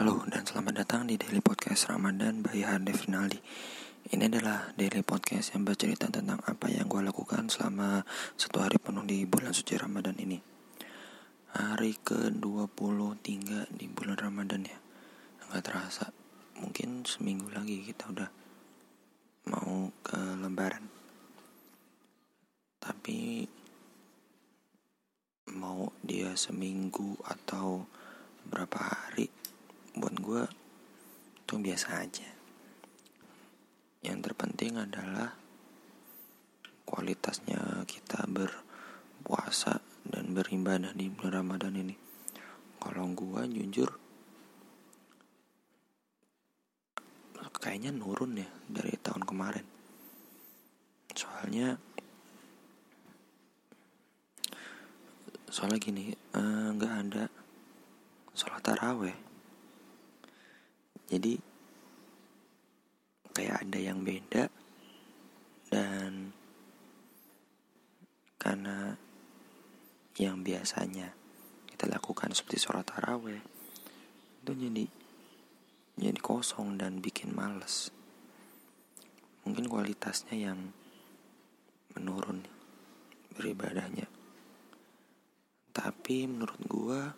Halo dan selamat datang di Daily Podcast Ramadan by Harde Finaldi. Ini adalah Daily Podcast yang bercerita tentang apa yang gue lakukan selama satu hari penuh di bulan suci Ramadan ini. Hari ke-23 di bulan Ramadan ya. Gak terasa Mungkin seminggu lagi kita udah mau ke lebaran. Tapi mau dia seminggu atau berapa hari buat gue itu biasa aja. Yang terpenting adalah kualitasnya kita berpuasa dan beribadah di bulan Ramadan ini. Kalau gue jujur kayaknya nurun ya dari tahun kemarin. Soalnya soalnya gini eh, nggak uh, ada sholat taraweh jadi kayak ada yang beda dan karena yang biasanya kita lakukan seperti sholat taraweh itu jadi jadi kosong dan bikin males. Mungkin kualitasnya yang menurun beribadahnya. Tapi menurut gua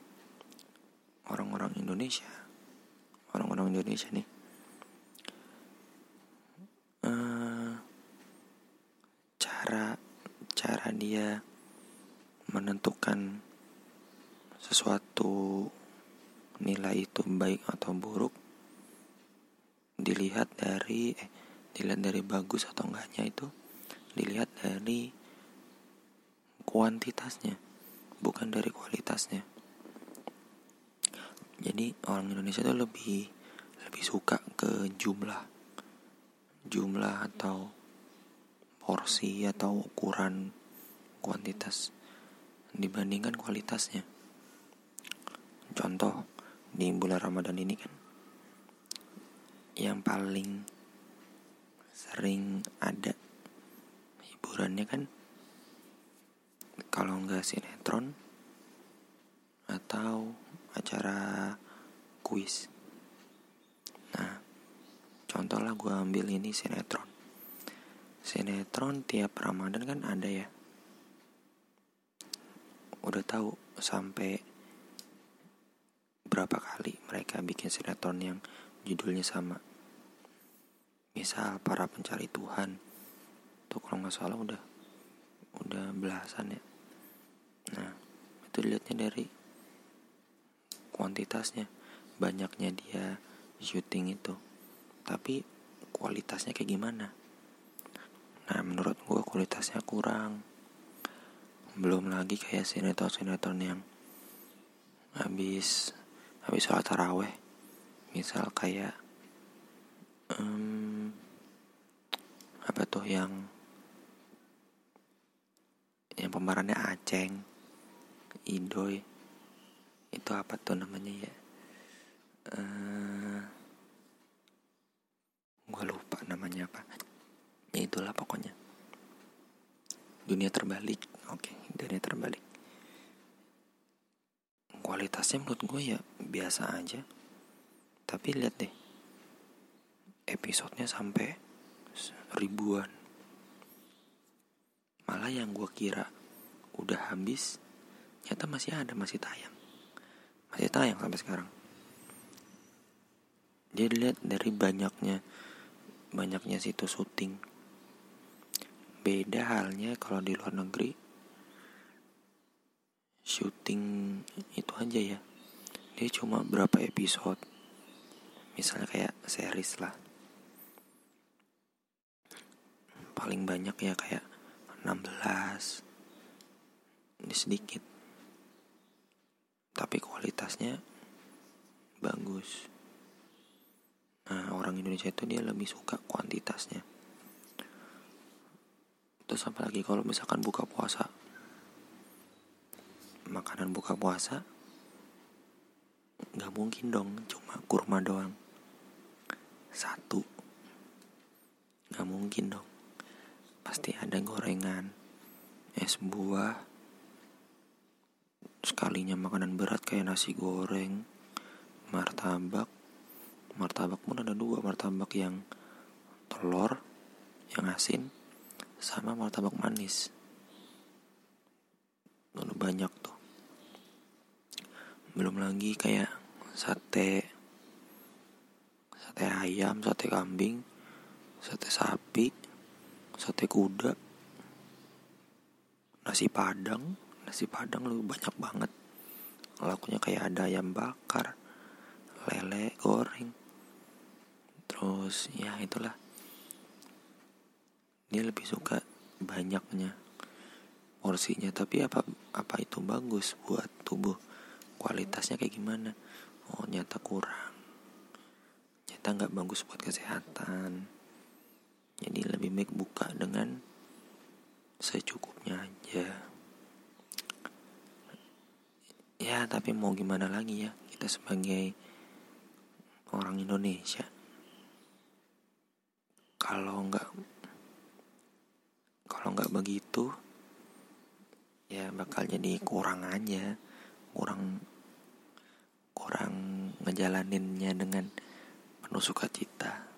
orang-orang Indonesia orang-orang Indonesia nih. Uh, cara cara dia menentukan sesuatu nilai itu baik atau buruk dilihat dari eh, dilihat dari bagus atau enggaknya itu dilihat dari kuantitasnya bukan dari kualitasnya jadi orang Indonesia tuh lebih lebih suka ke jumlah. Jumlah atau porsi atau ukuran kuantitas dibandingkan kualitasnya. Contoh di bulan Ramadan ini kan yang paling sering ada hiburannya kan kalau nggak sinetron atau acara kuis. Nah contoh lah gue ambil ini sinetron. Sinetron tiap ramadan kan ada ya. Udah tahu sampai berapa kali mereka bikin sinetron yang judulnya sama. Misal para pencari Tuhan. Tuh kalau nggak salah udah udah belasan ya. Nah itu dilihatnya dari kuantitasnya. Banyaknya dia syuting itu. Tapi kualitasnya kayak gimana? Nah menurut gue kualitasnya kurang. Belum lagi kayak sinetron-sinetron yang habis habis sholat taraweh. Misal kayak um, apa tuh yang yang pemerannya Aceng Idoy itu apa tuh namanya ya? Uh, eh, gue lupa namanya apa. Ya itulah pokoknya. Dunia terbalik. Oke dunia terbalik. Kualitasnya menurut gue ya biasa aja. Tapi lihat deh episodenya sampai ribuan malah yang gue kira udah habis nyata masih ada masih tayang masih tayang sampai sekarang. Jadi lihat dari banyaknya banyaknya situs syuting. Beda halnya kalau di luar negeri syuting itu aja ya. Dia cuma berapa episode. Misalnya kayak series lah. Paling banyak ya kayak 16 ini sedikit tapi kualitasnya bagus. Nah orang Indonesia itu dia lebih suka kuantitasnya. Terus apalagi kalau misalkan buka puasa makanan buka puasa nggak mungkin dong cuma kurma doang. Satu. Nggak mungkin dong. Pasti ada gorengan es buah sekalinya makanan berat kayak nasi goreng martabak. Martabak pun ada dua martabak yang telur yang asin sama martabak manis. Udah banyak tuh. Belum lagi kayak sate sate ayam sate kambing sate sapi sate kuda nasi padang. Nasi padang lu banyak banget lakunya kayak ada ayam bakar lele goreng. Terus ya itulah. Dia lebih suka banyaknya porsinya. Tapi apa apa itu bagus buat tubuh? Kualitasnya kayak gimana? Oh nyata kurang. Nyata nggak bagus buat kesehatan. Jadi lebih baik buka dengan secukupnya aja ya tapi mau gimana lagi ya? Kita sebagai orang Indonesia. Kalau nggak kalau nggak begitu ya bakal jadi kurang aja. Kurang kurang ngejalaninnya dengan penuh sukacita